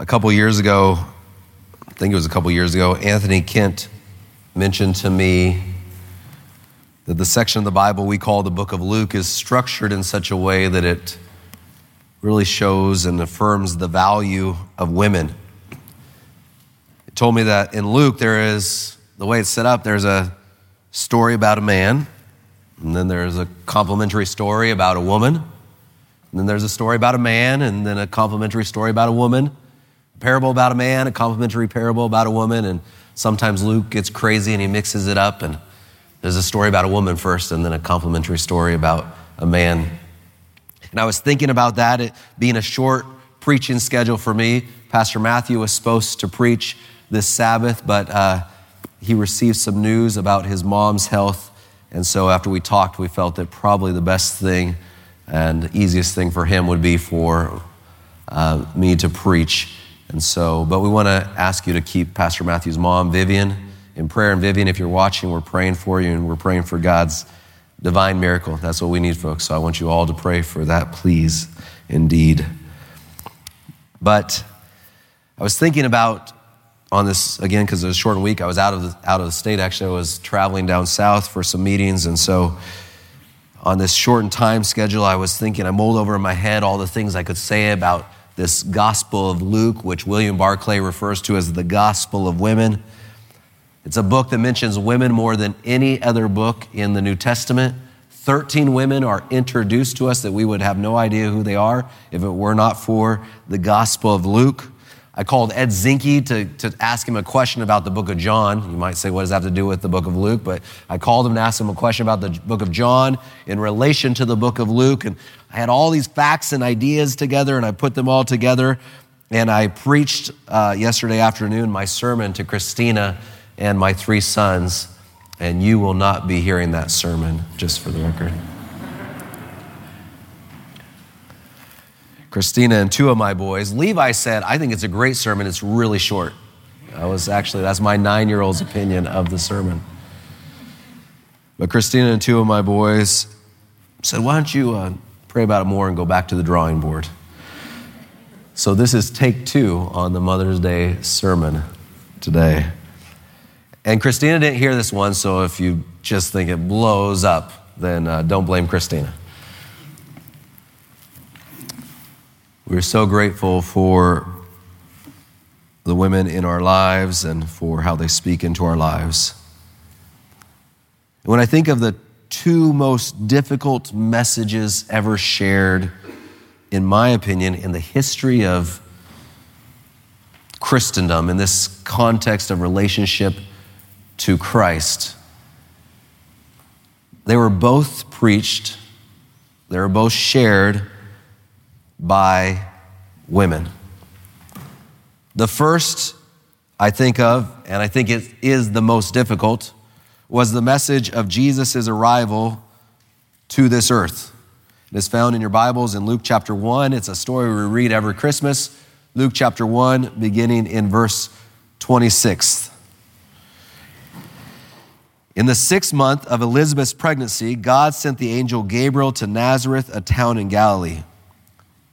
A couple years ago, I think it was a couple years ago, Anthony Kent mentioned to me that the section of the Bible we call the book of Luke is structured in such a way that it really shows and affirms the value of women. He told me that in Luke, there is, the way it's set up, there's a story about a man, and then there's a complimentary story about a woman, and then there's a story about a man, and then a complimentary story about a woman, parable about a man, a complimentary parable about a woman, and sometimes Luke gets crazy and he mixes it up, and there's a story about a woman first, and then a complimentary story about a man. And I was thinking about that, it being a short preaching schedule for me. Pastor Matthew was supposed to preach this Sabbath, but uh, he received some news about his mom's health. And so after we talked, we felt that probably the best thing and easiest thing for him would be for uh, me to preach. And so, but we want to ask you to keep Pastor Matthew's mom, Vivian, in prayer. And Vivian, if you're watching, we're praying for you and we're praying for God's divine miracle. That's what we need, folks. So I want you all to pray for that, please, indeed. But I was thinking about on this again because it was a short week. I was out of the, out of the state. Actually, I was traveling down south for some meetings, and so on this shortened time schedule, I was thinking. I mulled over in my head all the things I could say about this Gospel of Luke, which William Barclay refers to as the Gospel of Women. It's a book that mentions women more than any other book in the New Testament. 13 women are introduced to us that we would have no idea who they are if it were not for the Gospel of Luke. I called Ed Zinke to, to ask him a question about the book of John. You might say, what does that have to do with the book of Luke? But I called him to ask him a question about the book of John in relation to the book of Luke. And I had all these facts and ideas together, and I put them all together. And I preached uh, yesterday afternoon my sermon to Christina and my three sons, and you will not be hearing that sermon, just for the record. Christina and two of my boys. Levi said, I think it's a great sermon, it's really short. That was actually, that's my nine year old's opinion of the sermon. But Christina and two of my boys said, Why don't you uh, pray about it more and go back to the drawing board? So this is take two on the Mother's Day sermon today. And Christina didn't hear this one, so if you just think it blows up, then uh, don't blame Christina. We're so grateful for the women in our lives and for how they speak into our lives. When I think of the two most difficult messages ever shared, in my opinion, in the history of Christendom, in this context of relationship to Christ. They were both preached, they were both shared by women. The first I think of, and I think it is the most difficult, was the message of Jesus' arrival to this earth. It is found in your Bibles in Luke chapter 1. It's a story we read every Christmas. Luke chapter 1, beginning in verse 26. In the sixth month of Elizabeth's pregnancy, God sent the angel Gabriel to Nazareth, a town in Galilee,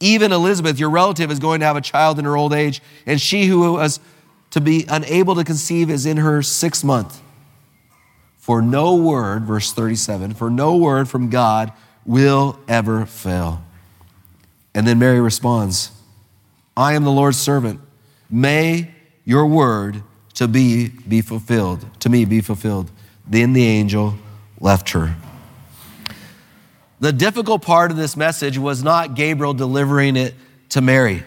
Even Elizabeth, your relative, is going to have a child in her old age, and she who was to be unable to conceive is in her sixth month. For no word, verse 37, for no word from God will ever fail. And then Mary responds, I am the Lord's servant. May your word to be be fulfilled, to me be fulfilled. Then the angel left her. The difficult part of this message was not Gabriel delivering it to Mary.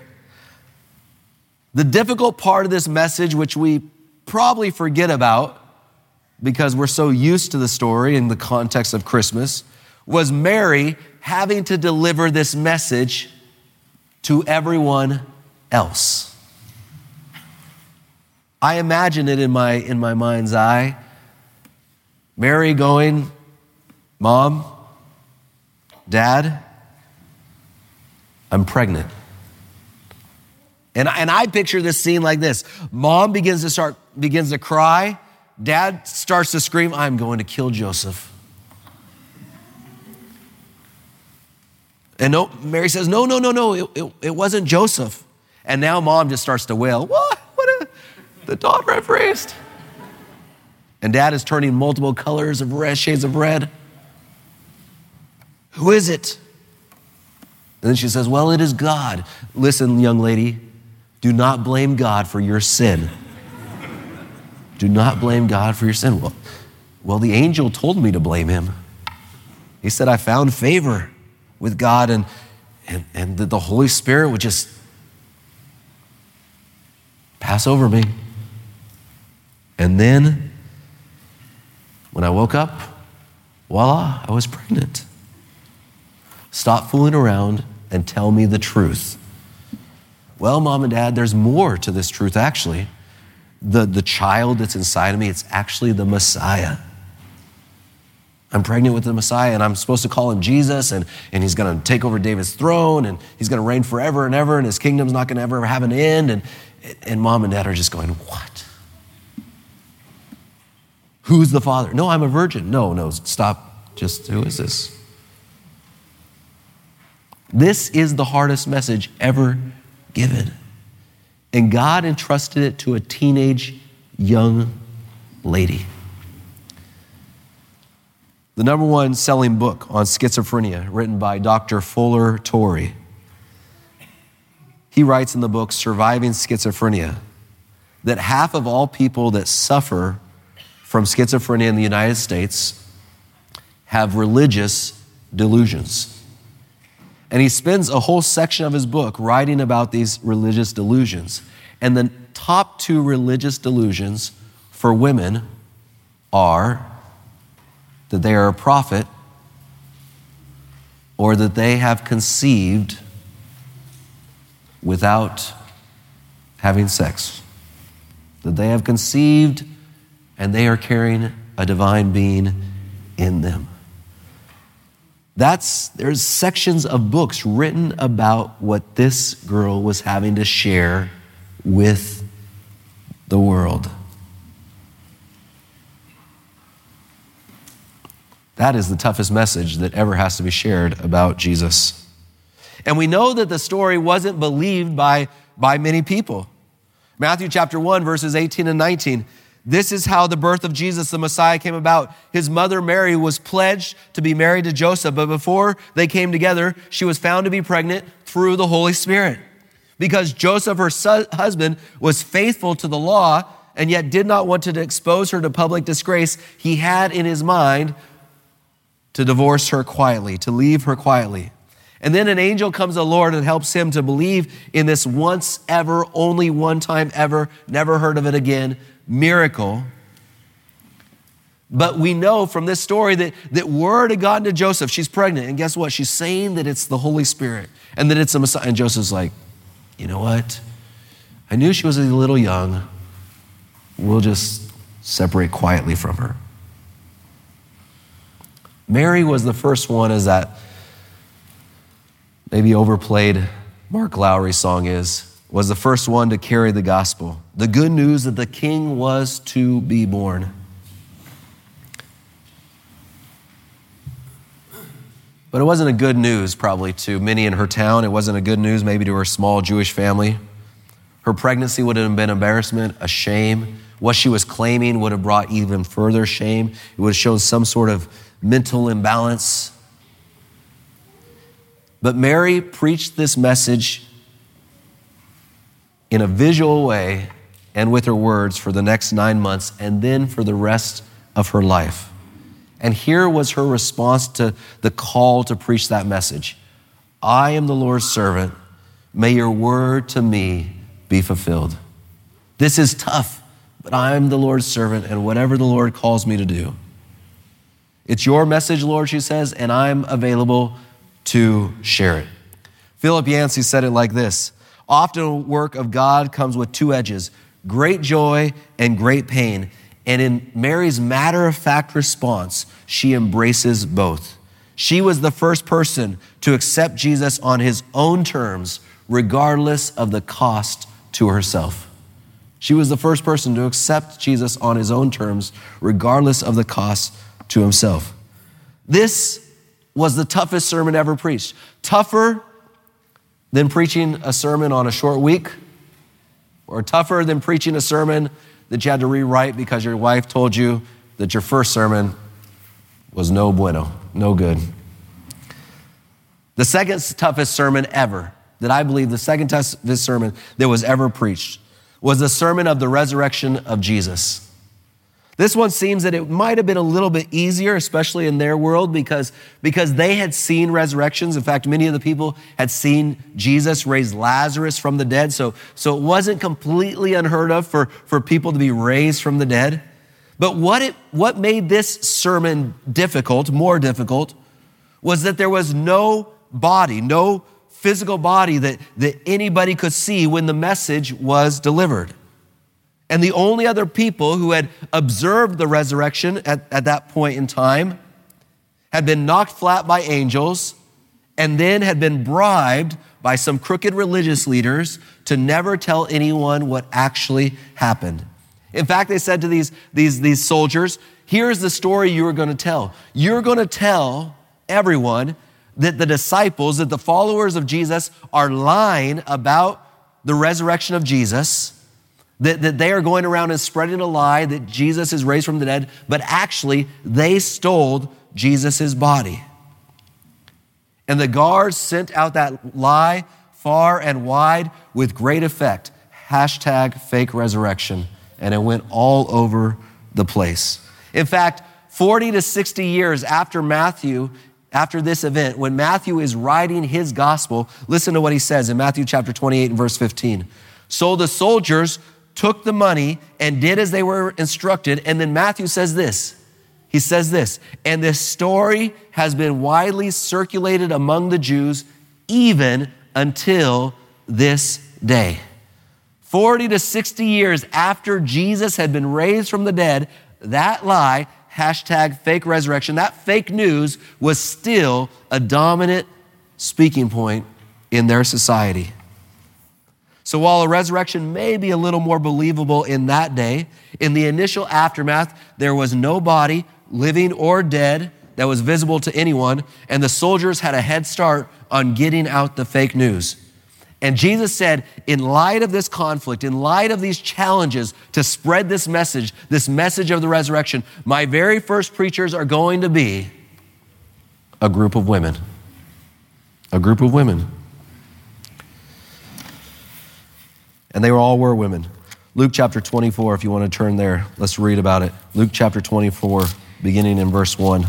The difficult part of this message, which we probably forget about because we're so used to the story in the context of Christmas, was Mary having to deliver this message to everyone else. I imagine it in my, in my mind's eye. Mary going, Mom, Dad, I'm pregnant. And, and I picture this scene like this. Mom begins to start, begins to cry. Dad starts to scream, I'm going to kill Joseph. And no, Mary says, No, no, no, no, it, it, it wasn't Joseph. And now mom just starts to wail, What? What a, the daughter I've raised. And dad is turning multiple colors of red, shades of red. Who is it? And then she says, Well, it is God. Listen, young lady, do not blame God for your sin. do not blame God for your sin. Well, well, the angel told me to blame him. He said, I found favor with God and, and, and the Holy Spirit would just pass over me. And then when I woke up, voila, I was pregnant. Stop fooling around and tell me the truth. Well, mom and dad, there's more to this truth actually. The, the child that's inside of me, it's actually the Messiah. I'm pregnant with the Messiah and I'm supposed to call him Jesus and, and he's going to take over David's throne and he's going to reign forever and ever and his kingdom's not going to ever have an end. And, and mom and dad are just going, What? Who's the father? No, I'm a virgin. No, no, stop. Just who is this? This is the hardest message ever given. And God entrusted it to a teenage young lady the number one selling book on schizophrenia, written by Dr. Fuller Torrey. He writes in the book Surviving Schizophrenia that half of all people that suffer from schizophrenia in the United States have religious delusions. And he spends a whole section of his book writing about these religious delusions. And the top two religious delusions for women are that they are a prophet or that they have conceived without having sex. That they have conceived and they are carrying a divine being in them. That's there's sections of books written about what this girl was having to share with the world. That is the toughest message that ever has to be shared about Jesus. And we know that the story wasn't believed by, by many people. Matthew chapter 1, verses 18 and 19. This is how the birth of Jesus, the Messiah, came about. His mother Mary was pledged to be married to Joseph, but before they came together, she was found to be pregnant through the Holy Spirit. Because Joseph, her husband, was faithful to the law and yet did not want to expose her to public disgrace, he had in his mind to divorce her quietly, to leave her quietly. And then an angel comes to the Lord and helps him to believe in this once ever, only one time ever, never heard of it again miracle. But we know from this story that, that word had gotten to Joseph. She's pregnant. And guess what? She's saying that it's the Holy Spirit and that it's a Messiah. And Joseph's like, you know what? I knew she was a little young. We'll just separate quietly from her. Mary was the first one, as that maybe overplayed Mark Lowry song is, was the first one to carry the gospel. The good news that the king was to be born. But it wasn't a good news, probably, to many in her town. It wasn't a good news, maybe, to her small Jewish family. Her pregnancy would have been embarrassment, a shame. What she was claiming would have brought even further shame. It would have shown some sort of mental imbalance. But Mary preached this message in a visual way and with her words for the next nine months and then for the rest of her life. And here was her response to the call to preach that message I am the Lord's servant. May your word to me be fulfilled. This is tough, but I'm the Lord's servant, and whatever the Lord calls me to do. It's your message, Lord, she says, and I'm available to share it. Philip Yancey said it like this Often, work of God comes with two edges great joy and great pain. And in Mary's matter of fact response, she embraces both. She was the first person to accept Jesus on his own terms, regardless of the cost to herself. She was the first person to accept Jesus on his own terms, regardless of the cost to himself. This was the toughest sermon ever preached. Tougher than preaching a sermon on a short week, or tougher than preaching a sermon that you had to rewrite because your wife told you that your first sermon was no bueno, no good. The second toughest sermon ever, that I believe the second toughest sermon that was ever preached, was the sermon of the resurrection of Jesus. This one seems that it might have been a little bit easier, especially in their world, because, because they had seen resurrections. In fact, many of the people had seen Jesus raise Lazarus from the dead. So, so it wasn't completely unheard of for, for people to be raised from the dead. But what, it, what made this sermon difficult, more difficult, was that there was no body, no physical body that, that anybody could see when the message was delivered. And the only other people who had observed the resurrection at, at that point in time had been knocked flat by angels and then had been bribed by some crooked religious leaders to never tell anyone what actually happened. In fact, they said to these, these, these soldiers, Here's the story you are going to tell. You're going to tell everyone that the disciples, that the followers of Jesus are lying about the resurrection of Jesus that, that they are going around and spreading a lie that Jesus is raised from the dead, but actually they stole Jesus' body. And the guards sent out that lie far and wide with great effect. Hashtag fake resurrection. And it went all over the place. In fact, 40 to 60 years after Matthew, after this event, when Matthew is writing his gospel, listen to what he says in Matthew chapter 28 and verse 15. So the soldiers took the money and did as they were instructed. And then Matthew says this. He says this, and this story has been widely circulated among the Jews even until this day. 40 to 60 years after Jesus had been raised from the dead, that lie, hashtag fake resurrection, that fake news was still a dominant speaking point in their society. So while a resurrection may be a little more believable in that day, in the initial aftermath, there was no body, living or dead, that was visible to anyone, and the soldiers had a head start on getting out the fake news. And Jesus said, in light of this conflict, in light of these challenges to spread this message, this message of the resurrection, my very first preachers are going to be a group of women. A group of women. And they all were women. Luke chapter 24, if you want to turn there, let's read about it. Luke chapter 24, beginning in verse 1.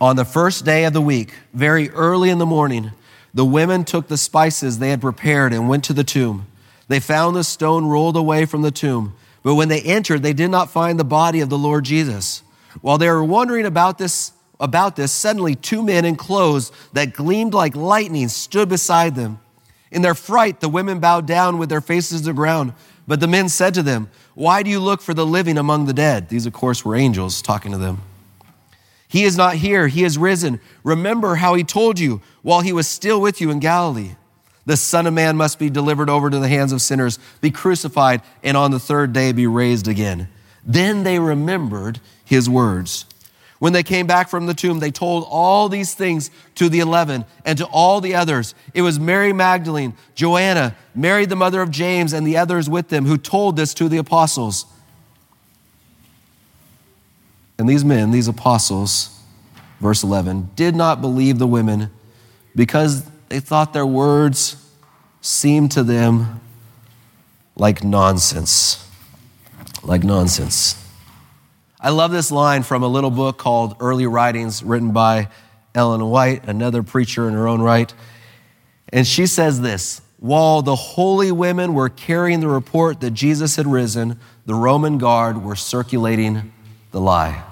On the first day of the week, very early in the morning, the women took the spices they had prepared and went to the tomb. They found the stone rolled away from the tomb, but when they entered, they did not find the body of the Lord Jesus. While they were wondering about this, about this, suddenly two men in clothes that gleamed like lightning stood beside them. In their fright, the women bowed down with their faces to the ground. But the men said to them, Why do you look for the living among the dead? These, of course, were angels talking to them. He is not here, he is risen. Remember how he told you while he was still with you in Galilee. The Son of Man must be delivered over to the hands of sinners, be crucified, and on the third day be raised again. Then they remembered his words. When they came back from the tomb, they told all these things to the eleven and to all the others. It was Mary Magdalene, Joanna, Mary the mother of James, and the others with them who told this to the apostles. And these men, these apostles, verse 11, did not believe the women because they thought their words seemed to them like nonsense. Like nonsense. I love this line from a little book called Early Writings, written by Ellen White, another preacher in her own right. And she says this While the holy women were carrying the report that Jesus had risen, the Roman guard were circulating the lie.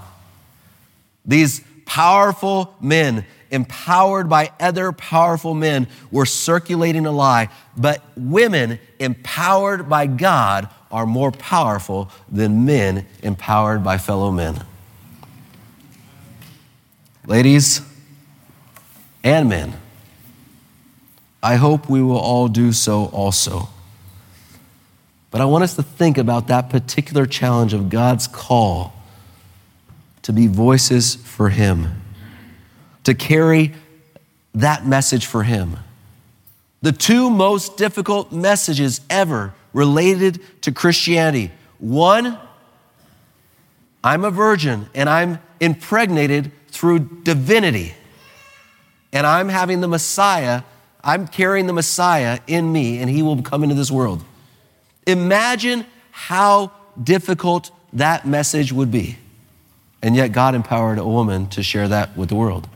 These powerful men, empowered by other powerful men, were circulating a lie. But women, empowered by God, are more powerful than men empowered by fellow men. Ladies and men, I hope we will all do so also. But I want us to think about that particular challenge of God's call to be voices for Him, to carry that message for Him. The two most difficult messages ever related to Christianity one, I'm a virgin and I'm impregnated through divinity, and I'm having the Messiah, I'm carrying the Messiah in me, and He will come into this world. Imagine how difficult that message would be. And yet, God empowered a woman to share that with the world.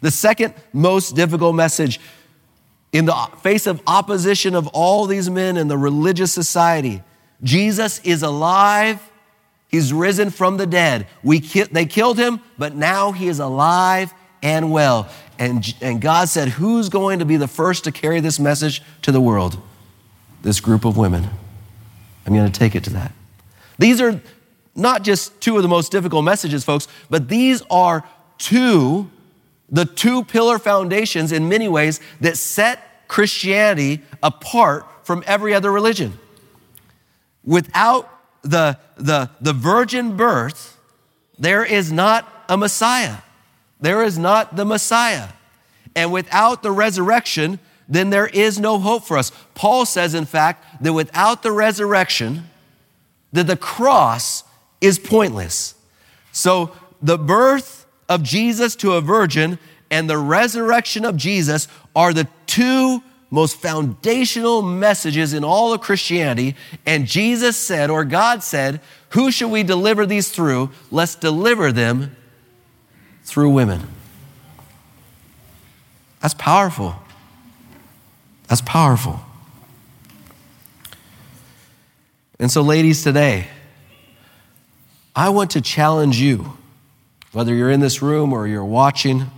The second most difficult message in the face of opposition of all these men in the religious society Jesus is alive. He's risen from the dead. We ki- they killed him, but now he is alive and well. And, and God said, Who's going to be the first to carry this message to the world? This group of women. I'm going to take it to that. These are not just two of the most difficult messages, folks, but these are two, the two pillar foundations in many ways that set Christianity apart from every other religion. Without the, the, the virgin birth, there is not a Messiah. There is not the Messiah. And without the resurrection, then there is no hope for us. Paul says, in fact, that without the resurrection, that the cross is pointless. So the birth of Jesus to a virgin and the resurrection of Jesus are the two most foundational messages in all of Christianity. And Jesus said, or God said, Who should we deliver these through? Let's deliver them through women. That's powerful. That's powerful. And so, ladies, today, I want to challenge you, whether you're in this room or you're watching,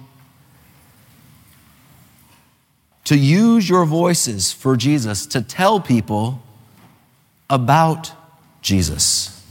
to use your voices for Jesus to tell people about Jesus.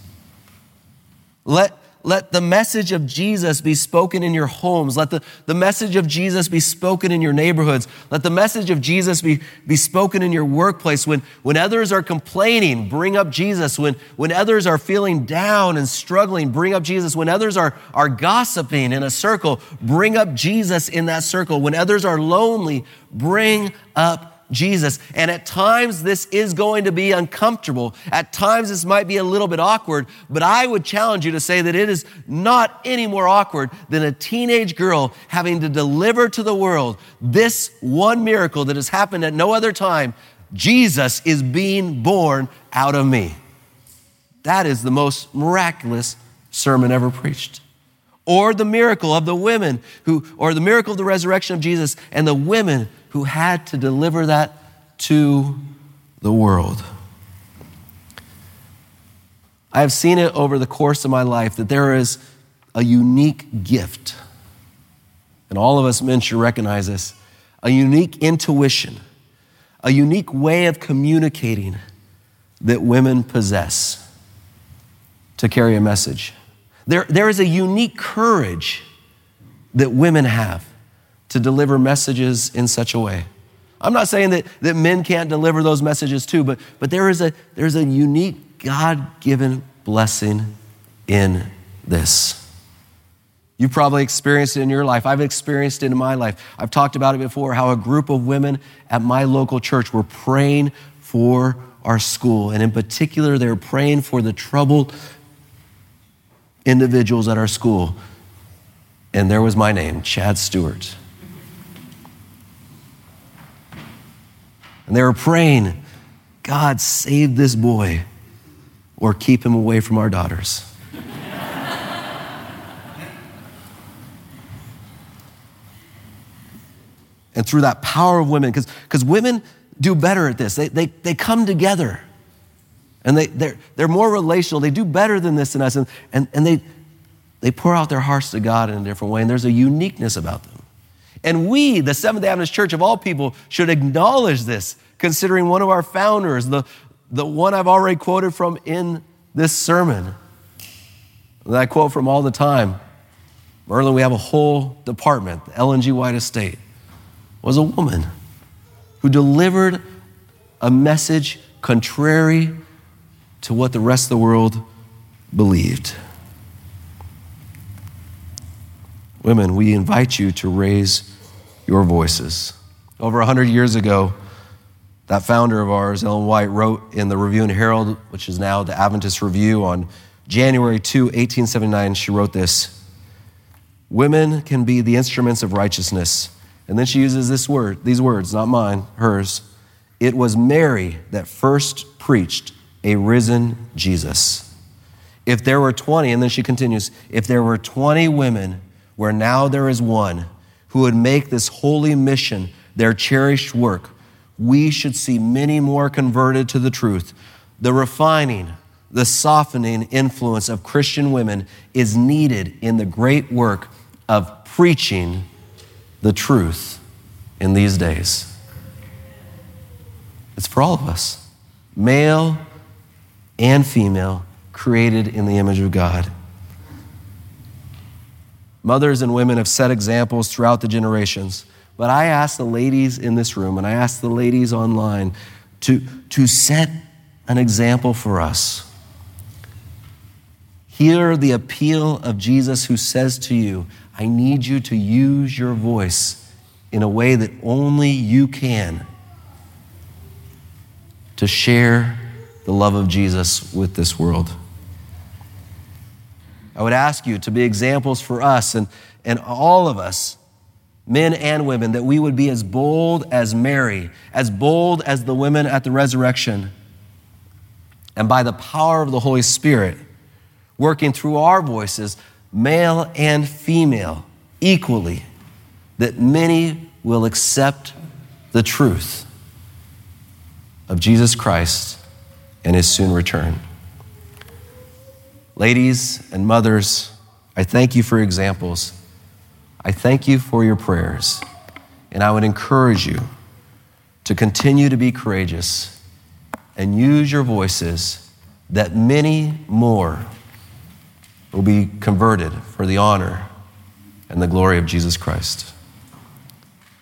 Let let the message of Jesus be spoken in your homes. Let the, the message of Jesus be spoken in your neighborhoods. Let the message of Jesus be, be spoken in your workplace. When, when others are complaining, bring up Jesus. When, when others are feeling down and struggling, bring up Jesus. When others are, are gossiping in a circle, bring up Jesus in that circle. When others are lonely, bring up Jesus. And at times, this is going to be uncomfortable. At times, this might be a little bit awkward, but I would challenge you to say that it is not any more awkward than a teenage girl having to deliver to the world this one miracle that has happened at no other time. Jesus is being born out of me. That is the most miraculous sermon ever preached or the miracle of the women who, or the miracle of the resurrection of Jesus and the women who had to deliver that to the world. I have seen it over the course of my life that there is a unique gift, and all of us men should recognize this a unique intuition, a unique way of communicating that women possess to carry a message. There, there is a unique courage that women have to deliver messages in such a way. I'm not saying that, that men can't deliver those messages too, but, but there is a, there's a unique God given blessing in this. You've probably experienced it in your life. I've experienced it in my life. I've talked about it before how a group of women at my local church were praying for our school. And in particular, they were praying for the troubled individuals at our school. And there was my name, Chad Stewart. And they were praying, God, save this boy or keep him away from our daughters. and through that power of women, because women do better at this, they, they, they come together and they, they're, they're more relational. They do better than this in us. And, and, and they, they pour out their hearts to God in a different way. And there's a uniqueness about them. And we, the Seventh Adventist Church of all people, should acknowledge this, considering one of our founders, the, the one I've already quoted from in this sermon, that I quote from all the time. Merlin, we have a whole department, the Ellen G. White Estate, was a woman who delivered a message contrary to what the rest of the world believed. Women, we invite you to raise your voices. Over 100 years ago, that founder of ours, Ellen White, wrote in the Review and Herald, which is now the Adventist Review, on January 2, 1879, she wrote this Women can be the instruments of righteousness. And then she uses this word, these words, not mine, hers. It was Mary that first preached a risen Jesus. If there were 20, and then she continues, if there were 20 women where now there is one who would make this holy mission their cherished work, we should see many more converted to the truth. The refining, the softening influence of Christian women is needed in the great work of preaching the truth in these days. It's for all of us, male and female, created in the image of God. Mothers and women have set examples throughout the generations. But I ask the ladies in this room and I ask the ladies online to, to set an example for us. Hear the appeal of Jesus who says to you, I need you to use your voice in a way that only you can to share the love of Jesus with this world. I would ask you to be examples for us and, and all of us, men and women, that we would be as bold as Mary, as bold as the women at the resurrection. And by the power of the Holy Spirit, working through our voices, male and female, equally, that many will accept the truth of Jesus Christ and his soon return. Ladies and mothers, I thank you for examples. I thank you for your prayers. And I would encourage you to continue to be courageous and use your voices that many more will be converted for the honor and the glory of Jesus Christ.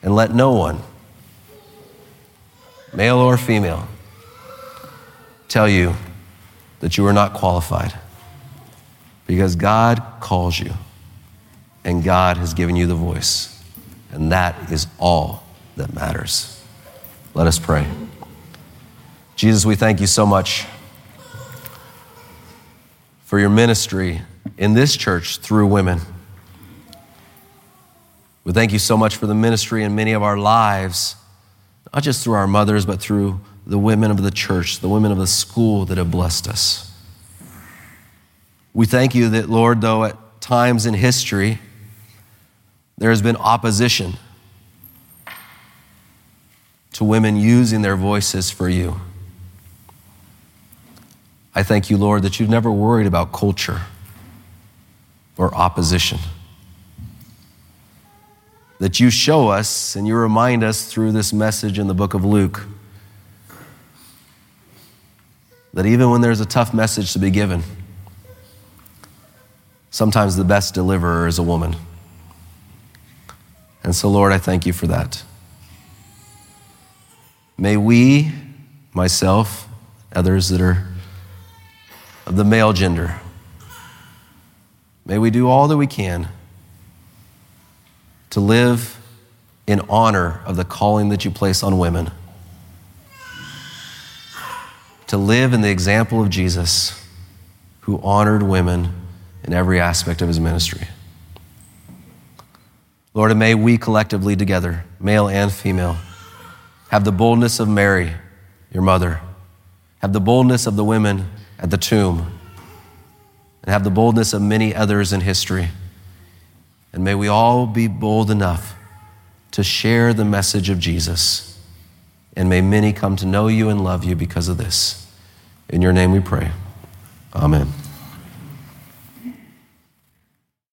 And let no one, male or female, tell you that you are not qualified because God calls you and God has given you the voice. And that is all that matters. Let us pray. Jesus, we thank you so much for your ministry in this church through women. We thank you so much for the ministry in many of our lives, not just through our mothers, but through the women of the church, the women of the school that have blessed us. We thank you that, Lord, though at times in history there has been opposition to women using their voices for you. I thank you, Lord, that you've never worried about culture or opposition. That you show us and you remind us through this message in the book of Luke that even when there's a tough message to be given, Sometimes the best deliverer is a woman. And so, Lord, I thank you for that. May we, myself, others that are of the male gender, may we do all that we can to live in honor of the calling that you place on women, to live in the example of Jesus who honored women in every aspect of his ministry. Lord, and may we collectively together, male and female, Have the boldness of Mary, your mother. Have the boldness of the women at the tomb. And have the boldness of many others in history. And may we all be bold enough to share the message of Jesus. And may many come to know you and love you because of this. In your name we pray. Amen.